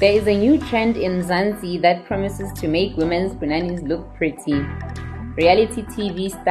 There is a new trend in Zanzi that promises to make women's punanis look pretty. Reality TV star